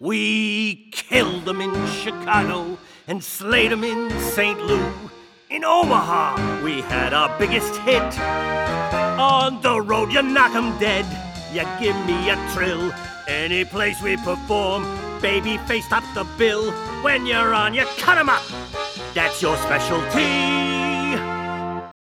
We killed them in Chicago and slayed them in St. Louis. In Omaha, we had our biggest hit. On the road, you knock 'em dead. You give me a thrill. Any place we perform, baby face top the bill. When you're on, you cut 'em up. That's your specialty.